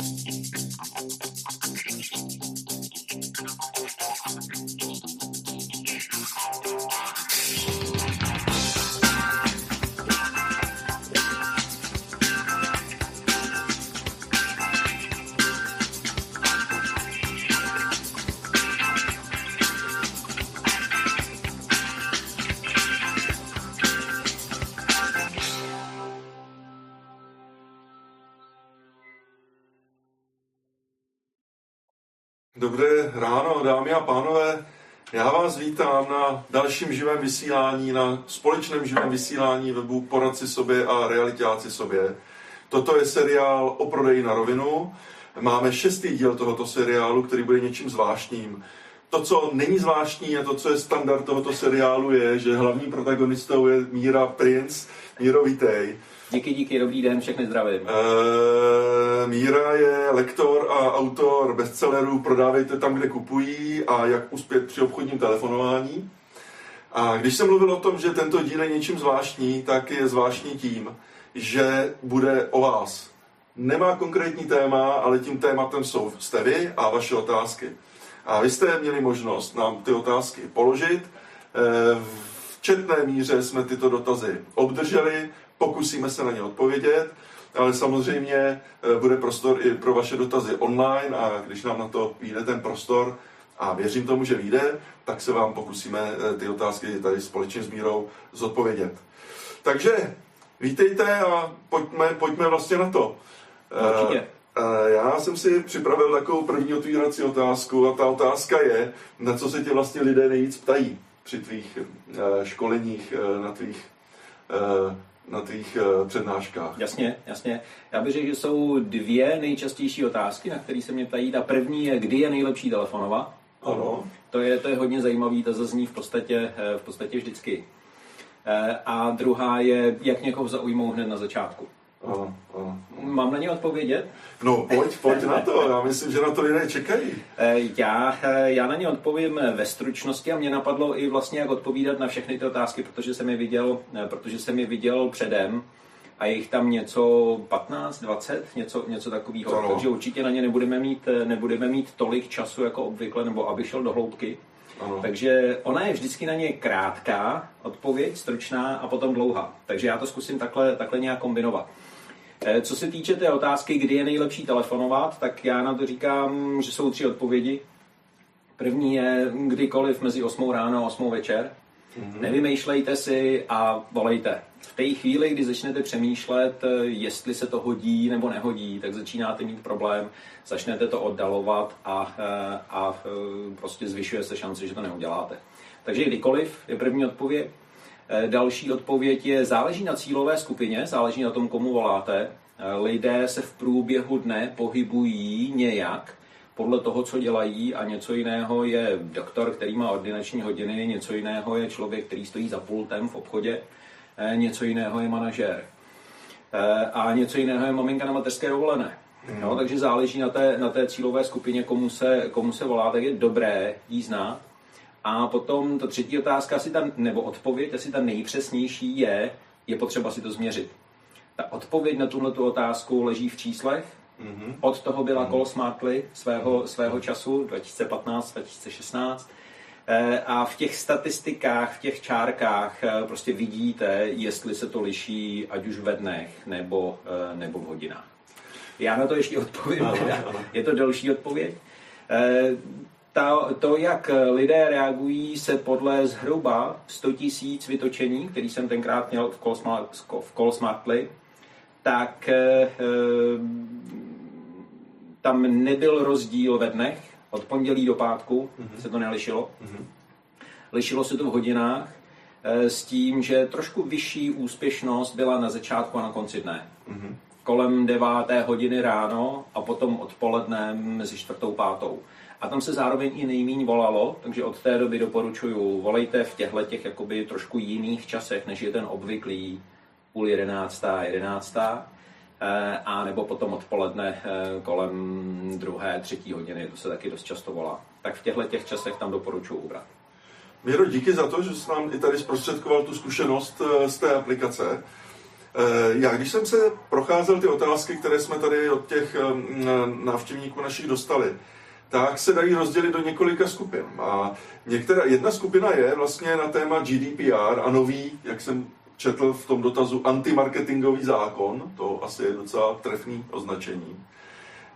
あっ。Dámy a pánové. Já vás vítám na dalším živém vysílání, na společném živém vysílání webu Poradci sobě a realitáci sobě. Toto je seriál o prodeji na rovinu. Máme šestý díl tohoto seriálu, který bude něčím zvláštním. To, co není zvláštní a to, co je standard tohoto seriálu, je, že hlavní protagonistou je Míra Prince. Míro, vítej. Díky, díky, dobrý den, všechny zdravím. Uh, Míra je lektor a autor bestsellerů Prodávejte tam, kde kupují a jak uspět při obchodním telefonování. A když jsem mluvil o tom, že tento díl je něčím zvláštní, tak je zvláštní tím, že bude o vás. Nemá konkrétní téma, ale tím tématem jsou jste vy a vaše otázky. A vy jste měli možnost nám ty otázky položit. Eh, v četné míře jsme tyto dotazy obdrželi, pokusíme se na ně odpovědět, ale samozřejmě eh, bude prostor i pro vaše dotazy online a když nám na to vyjde ten prostor, a věřím tomu, že vyjde, tak se vám pokusíme eh, ty otázky tady společně s Mírou zodpovědět. Takže vítejte a pojďme, pojďme vlastně na to. Určitě. Já jsem si připravil takovou první otvírací otázku a ta otázka je, na co se tě vlastně lidé nejvíc ptají při tvých eh, školeních, na tvých na tvých uh, přednáškách. Jasně, jasně. Já bych řekl, že jsou dvě nejčastější otázky, na které se mě ptají. Ta první je, kdy je nejlepší telefonovat. Ano. To je, to je hodně zajímavý, to zazní v podstatě, eh, v podstatě vždycky. Eh, a druhá je, jak někoho zaujmou hned na začátku. Ano. Mám na ně odpovědět? No, pojď, pojď na to. Já myslím, že na to lidé čekají. Já, já na ně odpovím ve stručnosti a mě napadlo i vlastně, jak odpovídat na všechny ty otázky, protože jsem je viděl, protože jsem je viděl předem a je jich tam něco 15, 20, něco, něco takového. Ano. Takže určitě na ně nebudeme mít, nebudeme mít tolik času jako obvykle, nebo aby šel do hloubky. Ano. Takže ona je vždycky na ně krátká odpověď, stručná a potom dlouhá. Takže já to zkusím takhle, takhle nějak kombinovat. Eh, Co se týče té otázky, kdy je nejlepší telefonovat, tak já na to říkám, že jsou tři odpovědi. První je kdykoliv mezi 8 ráno a 8 večer. Mm-hmm. Nevymýšlejte si a volejte. V té chvíli, kdy začnete přemýšlet, eh, jestli se to hodí nebo nehodí, tak začínáte mít problém, začnete to oddalovat a, eh, a prostě zvyšuje se šance, že to neuděláte. Takže kdykoliv je první odpověď. Eh, další odpověď je, záleží na cílové skupině, záleží na tom, komu voláte. Eh, lidé se v průběhu dne pohybují nějak podle toho, co dělají a něco jiného je doktor, který má ordinační hodiny, něco jiného je člověk, který stojí za pultem v obchodě, eh, něco jiného je manažér a něco jiného je maminka na mateřské dovolené. No, takže záleží na té, na té cílové skupině, komu se, komu se volá, tak je dobré jí znát a potom ta třetí otázka, asi ta, nebo odpověď, asi ta nejpřesnější je, je potřeba si to změřit. Ta odpověď na tuhle otázku leží v číslech. Mm-hmm. Od toho byla mm-hmm. Call Smartly svého, svého času, 2015-2016. Eh, a v těch statistikách, v těch čárkách eh, prostě vidíte, jestli se to liší, ať už ve dnech nebo, eh, nebo v hodinách. Já na to ještě odpovím. Ano, ano. Je to delší odpověď ta, to, jak lidé reagují, se podle zhruba 100 tisíc vytočení, který jsem tenkrát měl v Call, Smart, v Call Smartly, tak eh, tam nebyl rozdíl ve dnech, od pondělí do pátku mm-hmm. se to nelišilo. Mm-hmm. Lišilo se to v hodinách eh, s tím, že trošku vyšší úspěšnost byla na začátku a na konci dne. Mm-hmm. Kolem deváté hodiny ráno a potom odpoledne mezi čtvrtou pátou. A tam se zároveň i nejmíň volalo, takže od té doby doporučuju, volejte v těchto těch jakoby trošku jiných časech, než je ten obvyklý půl jedenáctá, jedenáctá, eh, a nebo potom odpoledne eh, kolem druhé, třetí hodiny, to se taky dost často volá. Tak v těchto těch časech tam doporučuji ubrat. Míro, díky za to, že jsi nám i tady zprostředkoval tu zkušenost eh, z té aplikace. Já když jsem se procházel ty otázky, které jsme tady od těch návštěvníků našich dostali, tak se dají rozdělit do několika skupin. A některá, jedna skupina je vlastně na téma GDPR a nový, jak jsem četl v tom dotazu, antimarketingový zákon, to asi je docela trefný označení.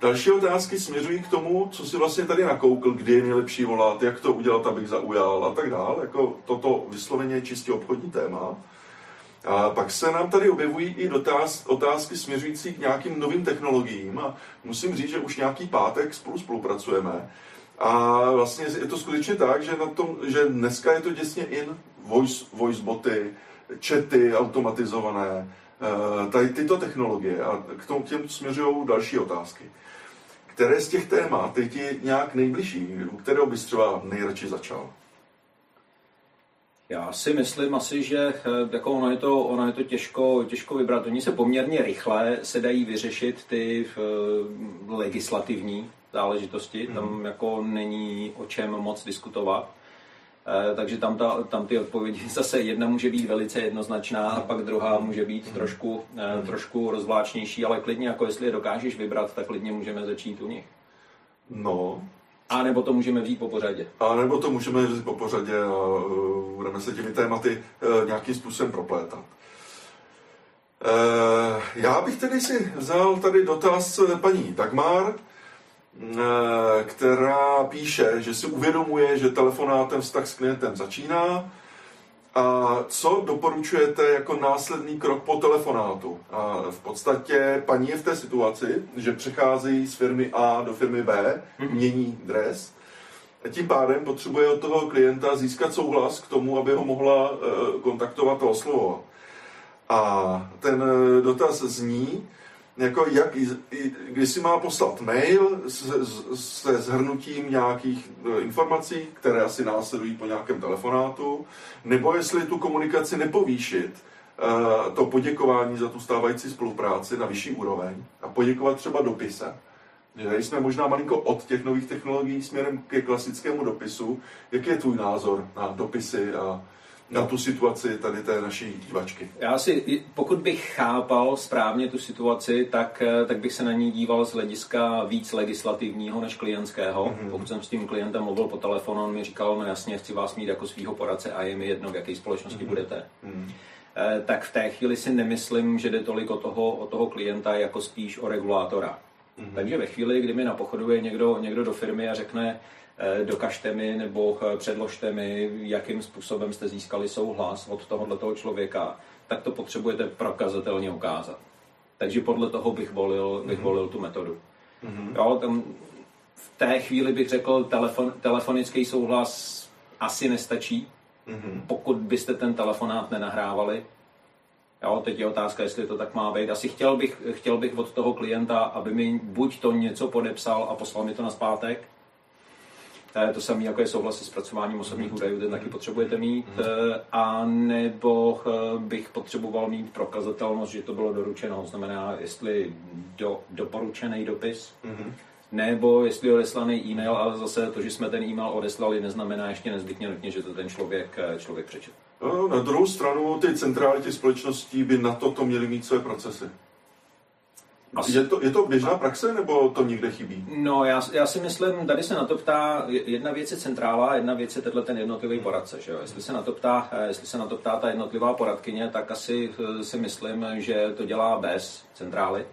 Další otázky směřují k tomu, co si vlastně tady nakoukl, kdy je nejlepší volat, jak to udělat, abych zaujal a tak dále. Jako toto vysloveně je čistě obchodní téma. A pak se nám tady objevují i dotáz, otázky směřující k nějakým novým technologiím a musím říct, že už nějaký pátek spolu spolupracujeme. A vlastně je to skutečně tak, že, na tom, že dneska je to děsně in voice, voice boty, chaty automatizované, eh, tady tyto technologie a k tomu těm směřují další otázky. Které z těch témat je nějak nejbližší, u kterého bys třeba nejradši začal? Já si myslím asi, že eh, jako ono, je to, ono je to těžko, těžko vybrat. Oni se poměrně rychle se dají vyřešit ty uh, legislativní záležitosti. Hmm. Tam jako není o čem moc diskutovat. Uh, takže tam, ta, tam ty odpovědi zase jedna může být velice jednoznačná a pak druhá může být hmm. trošku, uh, trošku rozvláčnější, ale klidně jako jestli je dokážeš vybrat, tak klidně můžeme začít u nich. No, a nebo to můžeme vzít po pořadě. A nebo to můžeme vzít po pořadě a uh, budeme se těmi tématy uh, nějakým způsobem proplétat. Uh, já bych tedy si vzal tady dotaz paní Dagmar, která píše, že si uvědomuje, že telefonátem vztah s klientem začíná, a co doporučujete jako následný krok po telefonátu? A v podstatě paní je v té situaci, že přechází z firmy A do firmy B, mhm. mění dres. A tím pádem potřebuje od toho klienta získat souhlas k tomu, aby ho mohla eh, kontaktovat a oslovovat. A ten eh, dotaz zní, jako jak, když si má poslat mail se, se zhrnutím nějakých e, informací, které asi následují po nějakém telefonátu, nebo jestli tu komunikaci nepovýšit, e, to poděkování za tu stávající spolupráci na vyšší úroveň a poděkovat třeba dopisem. Že jsme možná malinko od těch nových technologií směrem ke klasickému dopisu. Jaký je tvůj názor na dopisy a na tu situaci tady té naší divačky. Já si, pokud bych chápal správně tu situaci, tak, eh, tak bych se na ní díval z hlediska víc legislativního než klientského. Mm-hmm. Pokud jsem s tím klientem mluvil po telefonu, on mi říkal, no jasně, chci vás mít jako svého poradce a je mi jedno, v jaké společnosti mm-hmm. budete. Mm-hmm tak v té chvíli si nemyslím, že jde tolik o toho, o toho klienta, jako spíš o regulátora. Mm-hmm. Takže ve chvíli, kdy mi napochoduje někdo, někdo do firmy a řekne, dokažte mi nebo eh, předložte mi, jakým způsobem jste získali souhlas od tohoto člověka, tak to potřebujete prokazatelně ukázat. Takže podle toho bych volil, bych mm-hmm. volil tu metodu. Mm-hmm. Jo, tam v té chvíli bych řekl, telefon, telefonický souhlas asi nestačí, mm-hmm. pokud byste ten telefonát nenahrávali. Jo, teď je otázka, jestli to tak má být. Asi chtěl bych, chtěl bych od toho klienta, aby mi buď to něco podepsal a poslal mi to na zpátek, to samé, jako je souhlas se zpracováním osobních mhm. údajů, ten taky potřebujete mít. Mhm. Eh, a nebo eh, bych potřeboval mít prokazatelnost, že to bylo doručeno. Znamená, jestli do, doporučený dopis, mm-hmm. nebo jestli odeslaný e-mail, ale zase to, že jsme ten e-mail odeslali, neznamená ještě nezbytně nutně, že to ten člověk, eh, člověk přečetl. No, na druhou stranu, ty centrály těch společností by na toto měly mít své procesy. Asi. Je, to, je to běžná praxe, nebo to někde chybí? No, já, já si myslím, tady se na to ptá, jedna věc je centrála, jedna věc je tenhle ten jednotlivý poradce. Že jo? Jestli, se na to ptá, eh, jestli se na to ptá ta jednotlivá poradkyně, tak asi eh, si myslím, že to dělá bez centrály.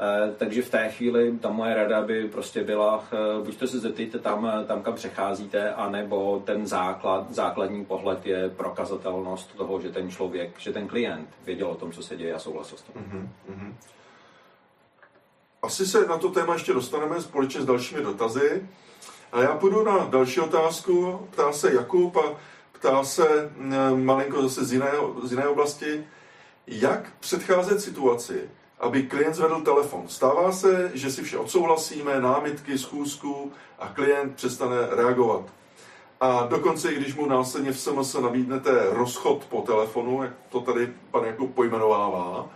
Eh, takže v té chvíli ta moje rada by prostě byla, buď to se zeptejte tam, tam kam přecházíte, anebo ten základ, základní pohled je prokazatelnost toho, že ten člověk, že ten klient věděl o tom, co se děje a souhlasil s tím. Mm-hmm. Asi se na to téma ještě dostaneme společně s dalšími dotazy. A já půjdu na další otázku. Ptá se Jakub a ptá se malinko zase z jiné, z jiné oblasti. Jak předcházet situaci, aby klient zvedl telefon? Stává se, že si vše odsouhlasíme, námitky, schůzku a klient přestane reagovat. A dokonce, i když mu následně v SMS nabídnete rozchod po telefonu, jak to tady pan Jakub pojmenovává,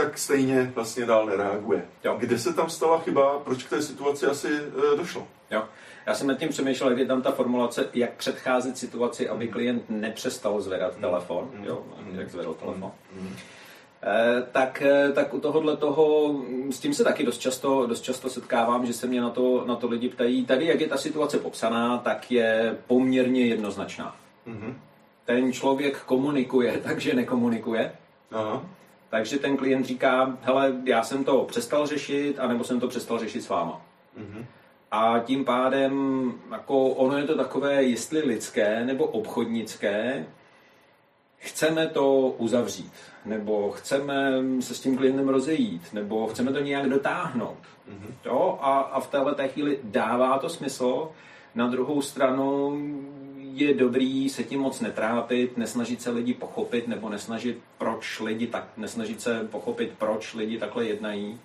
tak stejně vlastně dál nereaguje. Jo. Kde se tam stala chyba, proč k té situaci asi e, došlo? Jo. Já jsem nad tím přemýšlel, jak je tam ta formulace, jak předcházet situaci, aby mm. klient nepřestal zvedat mm. telefon, mm. jo, jak zvedl telefon. Mm. Eh, tak, eh, tak u tohohle toho, s tím se taky dost často, dost často setkávám, že se mě na to, na to lidi ptají. Tady, jak je ta situace popsaná, tak je poměrně jednoznačná. Mm-hmm. Ten člověk komunikuje, takže nekomunikuje. Aha. Takže ten klient říká, hele, já jsem to přestal řešit, anebo jsem to přestal řešit s váma. Mm-hmm. A tím pádem, jako ono je to takové, jestli lidské nebo obchodnické, chceme to uzavřít, nebo chceme se s tím klientem rozejít, nebo chceme to nějak dotáhnout. Mm-hmm. Jo? A, a v téhle té chvíli dává to smysl. Na druhou stranu je dobrý se tím moc netrápit, nesnažit se lidi pochopit, nebo nesnažit, proč lidi tak, nesnažit se pochopit, proč lidi takhle jednají.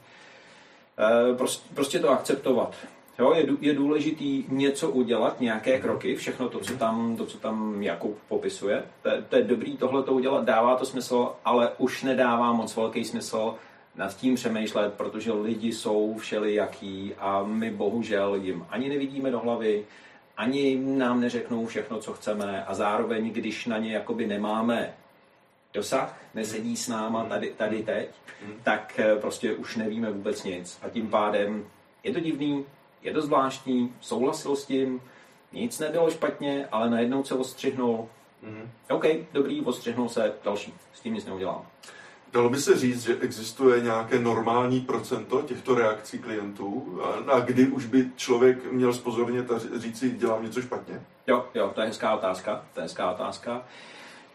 Prostě, prostě to akceptovat. Jo, je, je důležitý něco udělat, nějaké kroky, všechno to, co tam, to, co tam Jakub popisuje. To, to je dobrý tohle to udělat, dává to smysl, ale už nedává moc velký smysl nad tím přemýšlet, protože lidi jsou všelijaký a my bohužel jim ani nevidíme do hlavy, ani nám neřeknou všechno, co chceme a zároveň, když na ně jakoby nemáme dosah, nesedí s náma tady, tady teď, tak eh, prostě už nevíme vůbec nic a tím pádem je to divný, je to zvláštní, souhlasil s tím, nic nebylo špatně, ale najednou se ostřihnul. Mm-hmm. OK, dobrý, ostřihnul se, další, s tím nic neudělám. Dalo by se říct, že existuje nějaké normální procento těchto reakcí klientů a, kdy už by člověk měl spozornit a říct si, dělám něco špatně? Jo, jo, to je hezká otázka, to je hezká otázka.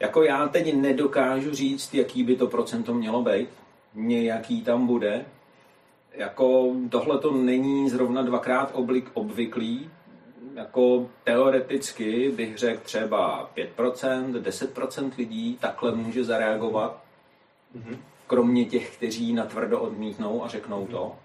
Jako já teď nedokážu říct, jaký by to procento mělo být, nějaký tam bude, jako tohle to není zrovna dvakrát oblik, obvyklý, jako teoreticky bych řekl třeba 5%, 10% lidí takhle může zareagovat, mm-hmm. kromě těch, kteří natvrdo odmítnou a řeknou mm-hmm. to.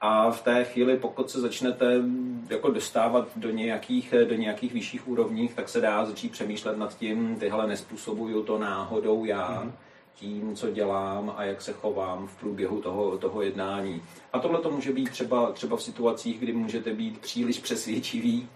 A v té chvíli, pokud se začnete jako dostávat do nějakých, do nějakých vyšších úrovních, tak se dá začít přemýšlet nad tím, tyhle nespůsobuju to náhodou já, mm-hmm tím, co dělám a jak se chovám v průběhu toho, toho jednání. A tohle to může být třeba, třeba v situacích, kdy můžete být příliš přesvědčivý,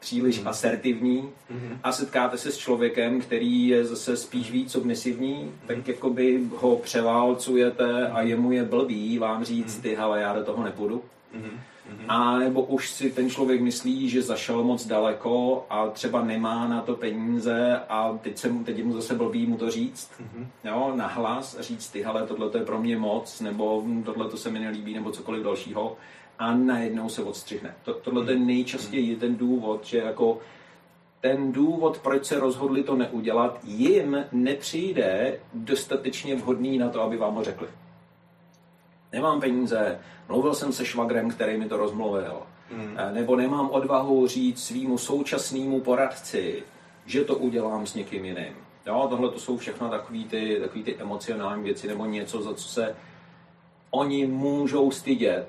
příliš mm. asertivní mm. a setkáte se s člověkem, který je zase spíš víc submisivní, mm. tak jakoby ho převálcujete a jemu je blbý vám říct, mhm. ty hele, já do toho nepůjdu. Mm. Mm-hmm. A nebo už si ten člověk myslí, že zašel moc daleko a třeba nemá na to peníze a teď, se mu, teď mu zase blbý mu to říct, mm-hmm. jo, nahlas a říct, ty hele, tohle je pro mě moc, nebo tohle to se mi nelíbí, nebo cokoliv dalšího a najednou se odstřihne. To, tohle je nejčastěji ten důvod, že jako ten důvod, proč se rozhodli to neudělat, jim nepřijde dostatečně vhodný na to, aby vám ho řekli nemám peníze, mluvil jsem se švagrem, který mi to rozmluvil, mm. nebo nemám odvahu říct svýmu současnému poradci, že to udělám s někým jiným. Jo, tohle to jsou všechno takové ty, takový ty emocionální věci nebo něco, za co se oni můžou stydět,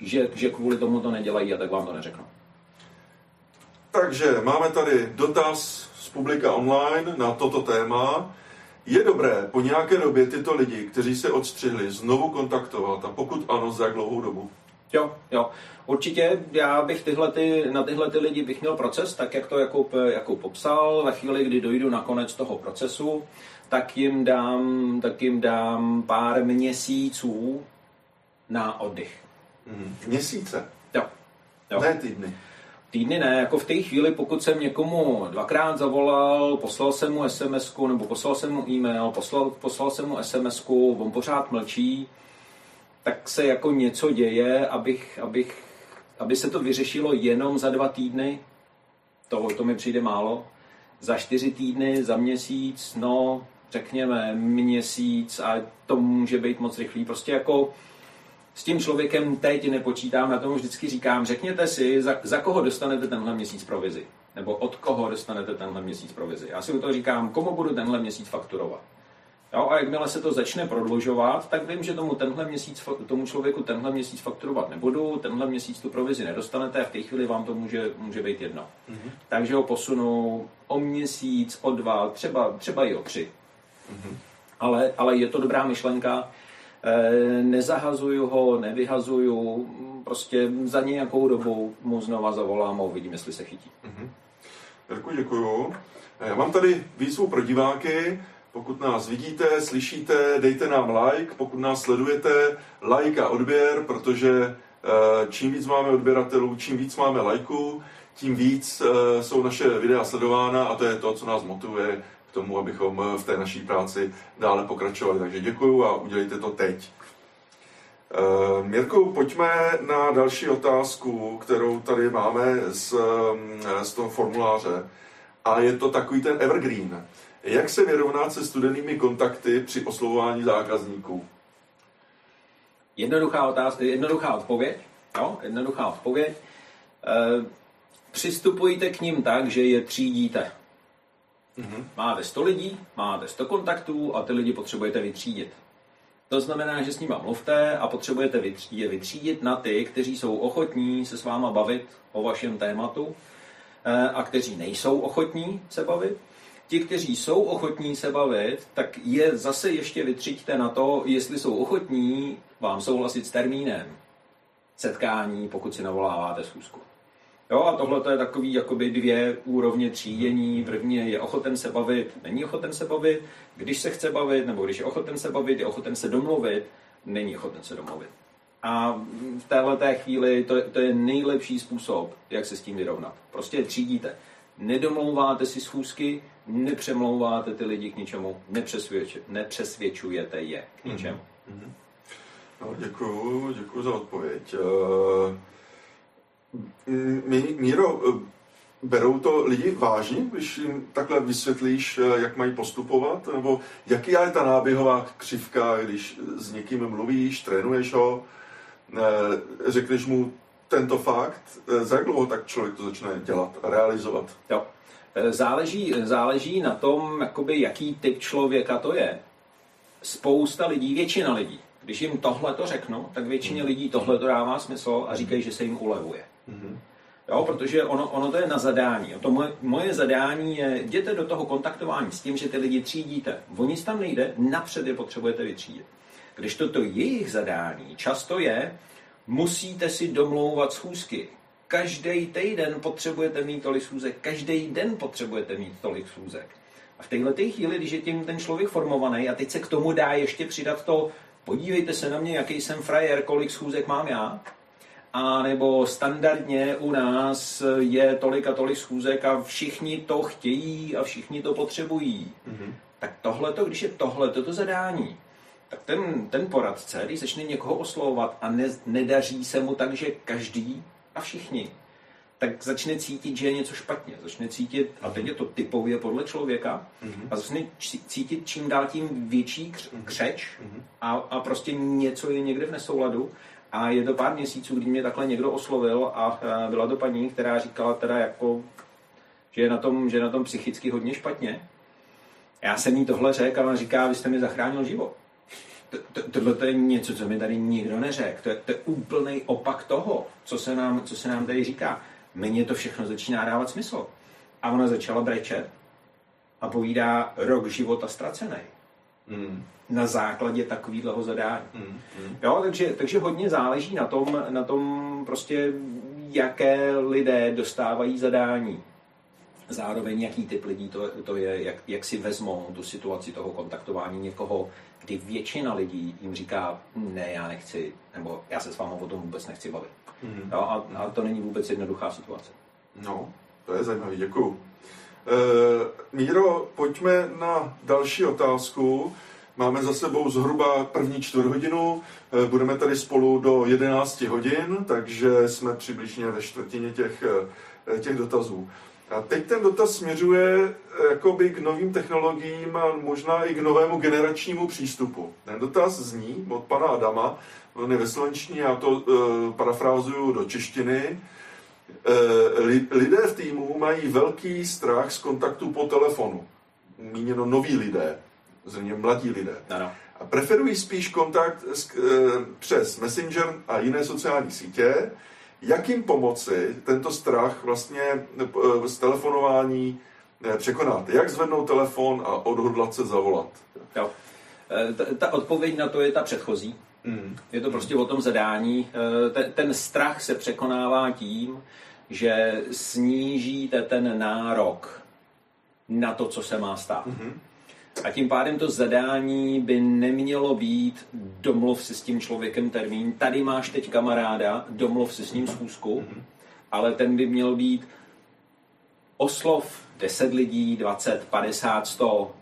že, že kvůli tomu to nedělají a tak vám to neřeknu. Takže máme tady dotaz z publika online na toto téma. Je dobré po nějaké době tyto lidi, kteří se odstřihli, znovu kontaktovat a pokud ano, za jak dlouhou dobu? Jo, jo. Určitě já bych tyhle ty, na tyhle ty lidi bych měl proces, tak jak to Jakub, Jakub popsal. Ve chvíli, kdy dojdu na konec toho procesu, tak jim dám, tak jim dám pár měsíců na oddych. Mm, měsíce? Jo. jo. Ne týdny týdny ne, jako v té chvíli, pokud jsem někomu dvakrát zavolal, poslal jsem mu sms nebo poslal jsem mu e-mail, poslal, poslal jsem mu sms on pořád mlčí, tak se jako něco děje, abych, abych, aby se to vyřešilo jenom za dva týdny, to, to mi přijde málo. Za čtyři týdny, za měsíc, no, řekněme měsíc a to může být moc rychlý. Prostě jako s tím člověkem teď nepočítám, na tom vždycky říkám, řekněte si, za, za koho dostanete tenhle měsíc provizi. Nebo od koho dostanete tenhle měsíc provizi. Já si u toho říkám, komu budu tenhle měsíc fakturovat. Jo, a jakmile se to začne prodlužovat, tak vím, že tomu, tenhle měsíc, tomu člověku tenhle měsíc fakturovat nebudu, tenhle měsíc tu provizi nedostanete a v té chvíli vám to může, může být jedno. Mm-hmm. Takže ho posunu o měsíc, o dva, třeba, třeba i o tři. Mm-hmm. Ale, ale je to dobrá myšlenka, nezahazuju ho, nevyhazuju, prostě za nějakou dobu mu znova zavolám a uvidím, jestli se chytí. Mm-hmm. Jirku, děkuju. Já mám tady výzvu pro diváky. Pokud nás vidíte, slyšíte, dejte nám like. Pokud nás sledujete, like a odběr, protože čím víc máme odběratelů, čím víc máme lajků, tím víc jsou naše videa sledována a to je to, co nás motivuje k tomu, abychom v té naší práci dále pokračovali. Takže děkuju a udělejte to teď. Uh, Mirko, pojďme na další otázku, kterou tady máme z, z toho formuláře. A je to takový ten evergreen. Jak se vyrovnat se studenými kontakty při oslovování zákazníků? Jednoduchá, otázka, jednoduchá odpověď. Jo, jednoduchá odpověď. E, přistupujte k ním tak, že je třídíte. Mm-hmm. Máte 100 lidí, máte 100 kontaktů a ty lidi potřebujete vytřídit. To znamená, že s nimi mluvte a potřebujete je vytřídit na ty, kteří jsou ochotní se s váma bavit o vašem tématu eh, a kteří nejsou ochotní se bavit. Ti, kteří jsou ochotní se bavit, tak je zase ještě vytřiďte na to, jestli jsou ochotní vám souhlasit s termínem setkání, pokud si navoláváte schůzku. Jo, a tohle je takový jakoby dvě úrovně třídění. První je ochoten se bavit, není ochoten se bavit, když se chce bavit, nebo když je ochoten se bavit, je ochoten se domluvit, není ochoten se domluvit. A v téhle té chvíli to, to je nejlepší způsob, jak se s tím vyrovnat. Prostě třídíte. Nedomlouváte si schůzky, nepřemlouváte ty lidi k ničemu, nepřesvědčujete je k ničemu. Mm-hmm. No, děkuju, děkuju za odpověď. Uh... Míro, berou to lidi vážně, když jim takhle vysvětlíš, eh, jak mají postupovat? Nebo jaký je ta náběhová křivka, když s někým mluvíš, trénuješ ho, eh, řekneš mu tento fakt, eh, za jak dlouho tak člověk to začne dělat a realizovat? Jo. Záleží, záleží na tom, jakoby, jaký typ člověka to je. Spousta lidí, většina lidí, když jim tohle to řeknu, tak většině hmm. lidí tohle to dává smysl a říkají, že se jim ulevuje. Mm-hmm. Jo, protože ono, ono to je na zadání. To moje, moje zadání je, jděte do toho kontaktování s tím, že ty lidi třídíte. O nic tam nejde, napřed je potřebujete vytřídit. Když toto jejich zadání často je, musíte si domlouvat schůzky. Každý týden potřebujete mít tolik schůzek, každý den potřebujete mít tolik schůzek. A v téhle chvíli, když je tím ten člověk formovaný a teď se k tomu dá ještě přidat to, podívejte se na mě, jaký jsem frajer, kolik schůzek mám já, a nebo standardně u nás je tolik a tolik schůzek a všichni to chtějí a všichni to potřebují. Mm-hmm. Tak tohle, když je tohle to zadání, tak ten, ten poradce, když začne někoho oslovovat a ne, nedaří se mu tak, že každý a všichni, tak začne cítit, že je něco špatně. Začne cítit, a teď je to typově podle člověka, mm-hmm. a začne cítit čím dál tím větší mhm. křeč mm-hmm. a, a prostě něco je někde v nesouladu a je to pár měsíců, kdy mě takhle někdo oslovil a byla to paní, která říkala teda jako, že je na tom, že je na tom psychicky hodně špatně. Já jsem jí tohle řekl a ona říká, vy jste mi zachránil život. Tohle to je něco, co mi tady nikdo neřekl. To je, to je úplný opak toho, co se, nám, co se nám tady říká. Mně to všechno začíná dávat smysl. A ona začala brečet a povídá rok života ztracený. Mm na základě takového zadání. Mm, mm. Jo, takže, takže hodně záleží na tom, na tom prostě, jaké lidé dostávají zadání. Zároveň jaký typ lidí to, to je, jak, jak si vezmou tu situaci toho kontaktování někoho, kdy většina lidí jim říká, ne, já nechci, nebo já se s vámi o tom vůbec nechci bavit. Mm. Jo, a, a to není vůbec jednoduchá situace. No, to je zajímavé, děkuju. E, Míro, pojďme na další otázku. Máme za sebou zhruba první čtvrt hodinu, eh, budeme tady spolu do 11 hodin, takže jsme přibližně ve čtvrtině těch, eh, těch dotazů. A teď ten dotaz směřuje eh, jakoby k novým technologiím a možná i k novému generačnímu přístupu. Ten dotaz zní od pana Adama, on je ve já to uh, parafrázuju do češtiny. Uh, lidé v týmu mají velký strach z kontaktu po telefonu. Míněno noví lidé zřejmě mladí lidé. Ano. A preferují spíš kontakt s, e, přes Messenger a jiné sociální sítě. Jak jim pomoci tento strach vlastně e, z telefonování překonat? Jak zvednout telefon a odhodlat se zavolat? Jo. Ta, ta odpověď na to je ta předchozí. Mm. Je to prostě o tom zadání. E, ten, ten strach se překonává tím, že snížíte ten nárok na to, co se má stát. Mm-hmm. A tím pádem to zadání by nemělo být domluv si s tím člověkem termín, tady máš teď kamaráda, domluv si s ním schůzku, ale ten by měl být oslov 10 lidí, 20, 50, 100,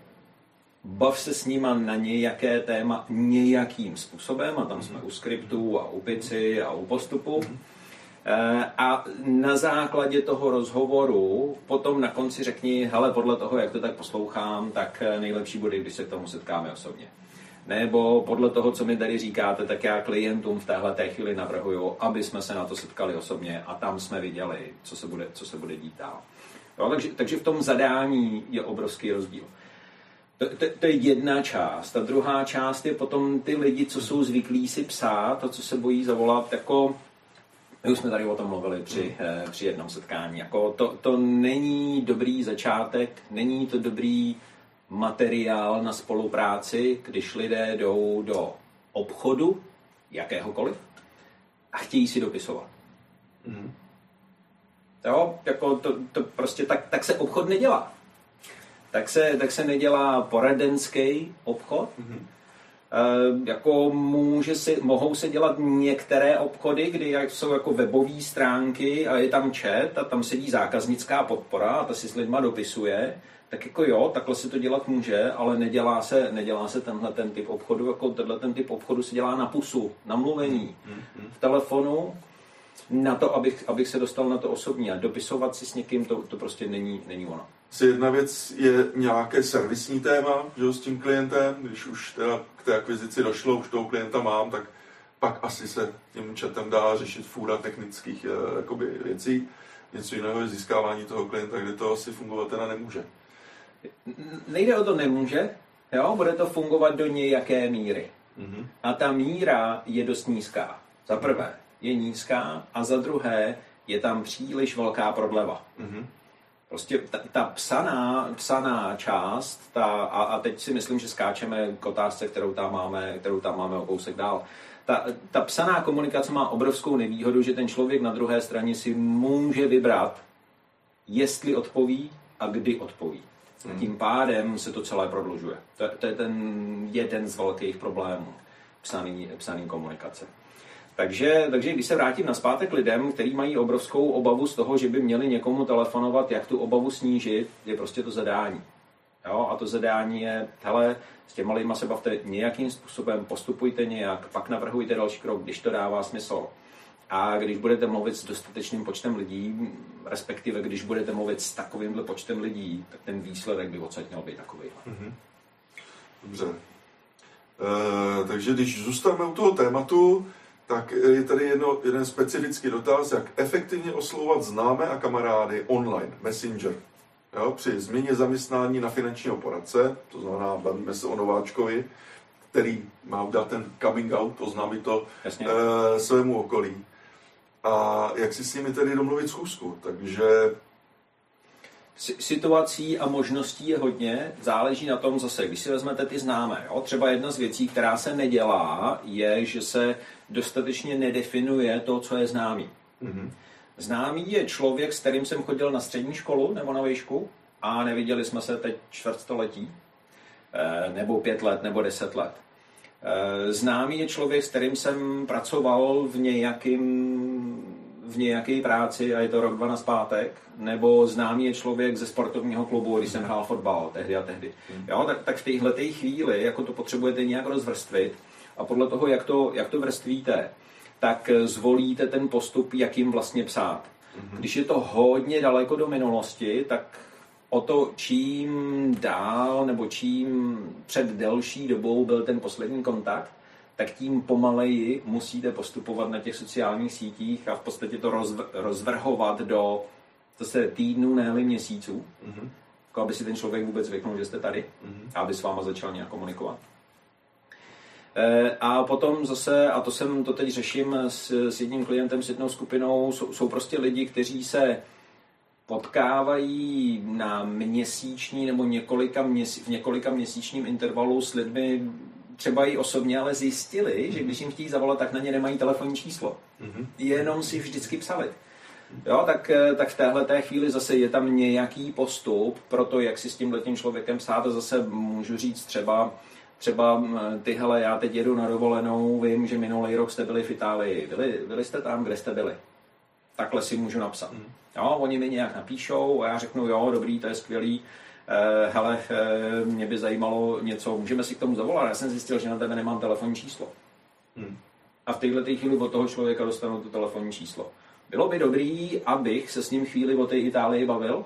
bav se s nima na nějaké téma nějakým způsobem, a tam jsme u skriptů a u pici a u postupu. Eh, a na základě toho rozhovoru potom na konci řekni, hele, podle toho, jak to tak poslouchám, tak eh, nejlepší bude, když se k tomu setkáme osobně. Nebo podle toho, co mi tady říkáte, tak já klientům v téhle té chvíli navrhuju, aby jsme se na to setkali osobně a tam jsme viděli, co se bude, co se bude dít dál. Jo, takže, takže v tom zadání je obrovský rozdíl. To, to, to je jedna část. Ta druhá část je potom ty lidi, co jsou zvyklí si psát a co se bojí zavolat, jako my už jsme tady o tom mluvili při, eh, při jednom setkání. Jako to, to není dobrý začátek, není to dobrý materiál na spolupráci, když lidé jdou do obchodu, jakéhokoliv, a chtějí si dopisovat. Mm. Jo, jako to, to prostě tak, tak se obchod nedělá. Tak se, tak se nedělá poradenský obchod. Mm-hmm. E, jako může si, mohou se dělat některé obchody, kdy jsou jako webové stránky a je tam chat a tam sedí zákaznická podpora a ta si s lidma dopisuje, tak jako jo, takhle se to dělat může, ale nedělá se, nedělá se tenhle ten typ obchodu, jako tenhle ten typ obchodu se dělá na pusu, na mluvení, mm-hmm. v telefonu, na to, abych, abych se dostal na to osobní a dopisovat si s někým, to, to prostě není, není ono. Si jedna věc je nějaké servisní téma že, s tím klientem, když už teda k té akvizici došlo, už toho klienta mám, tak pak asi se tím chatem dá řešit fůra technických eh, jakoby, věcí. Něco jiného je získávání toho klienta, kde to asi fungovat teda nemůže. Nejde o to nemůže, jo? bude to fungovat do nějaké míry. Mm-hmm. A ta míra je dost nízká. Za prvé je nízká a za druhé je tam příliš velká prodleva. Mm-hmm. Prostě ta, ta psaná, psaná část, ta, a, a teď si myslím, že skáčeme k otázce, kterou tam máme, kterou tam máme o kousek dál. Ta, ta psaná komunikace má obrovskou nevýhodu, že ten člověk na druhé straně si může vybrat, jestli odpoví a kdy odpoví. Hmm. Tím pádem se to celé prodlužuje. To, to je ten jeden z velkých problémů psaný, psaný komunikace. Takže, takže když se vrátím na zpátek lidem, kteří mají obrovskou obavu z toho, že by měli někomu telefonovat, jak tu obavu snížit, je prostě to zadání. Jo? A to zadání je, hele, s těma lidma se bavte nějakým způsobem, postupujte nějak, pak navrhujte další krok, když to dává smysl. A když budete mluvit s dostatečným počtem lidí, respektive když budete mluvit s takovýmhle počtem lidí, tak ten výsledek by odsaď měl být takový. Mm-hmm. Dobře. E, takže když zůstaneme u toho tématu, tak je tady jedno, jeden specifický dotaz, jak efektivně oslovovat známé a kamarády online, Messenger. Jo, při změně zaměstnání na finančního poradce, to znamená, bavíme se o nováčkovi, který má udělat ten coming out, oznámit to e, svému okolí. A jak si s nimi tedy domluvit schůzku. Takže situací a možností je hodně, záleží na tom zase, když si vezmete ty známé. Jo? Třeba jedna z věcí, která se nedělá, je, že se dostatečně nedefinuje to, co je známý. Mm-hmm. Známý je člověk, s kterým jsem chodil na střední školu nebo na výšku a neviděli jsme se teď čtvrtstoletí, eh, nebo pět let, nebo deset let. Eh, známý je člověk, s kterým jsem pracoval v nějakým v nějaké práci a je to rok, dva na zpátek, nebo známý je člověk ze sportovního klubu, když jsem hrál fotbal tehdy a tehdy. Hmm. Jo, tak, tak v téhle chvíli jako to potřebujete nějak rozvrstvit a podle toho, jak to, jak to vrstvíte, tak zvolíte ten postup, jak jim vlastně psát. Hmm. Když je to hodně daleko do minulosti, tak o to, čím dál nebo čím před delší dobou byl ten poslední kontakt, tak tím pomaleji musíte postupovat na těch sociálních sítích a v podstatě to rozv- rozvrhovat do zase týdnů, ne měsíců, mm-hmm. jako aby si ten člověk vůbec zvyknul, že jste tady mm-hmm. a aby s váma začal nějak komunikovat. E, a potom zase, a to jsem to teď řeším s, s jedním klientem, s jednou skupinou, jsou, jsou prostě lidi, kteří se potkávají na měsíční nebo několika měsíc, v několika měsíčním intervalu s lidmi třeba i osobně, ale zjistili, že když jim chtějí zavolat, tak na ně nemají telefonní číslo. Mm-hmm. Jenom si vždycky psali. Jo, tak, eh, tak v téhle té chvíli zase je tam nějaký postup pro to, jak si s tím letím člověkem psát a zase můžu říct třeba, třeba ty hele, já teď jedu na dovolenou, vím, že minulý rok jste byli v Itálii. Byli, byli jste tam, kde jste byli? Takhle si můžu napsat. Hmm. Jo, oni mi nějak napíšou a já řeknu, jo, dobrý, to je skvělý, hele, eh, mě by zajímalo něco, můžeme si k tomu zavolat. Já jsem zjistil, že na tebe nemám telefonní číslo. Hmm. A v této chvíli od toho člověka dostanu to telefonní číslo. Bylo by dobrý, abych se s ním chvíli o té Itálii bavil,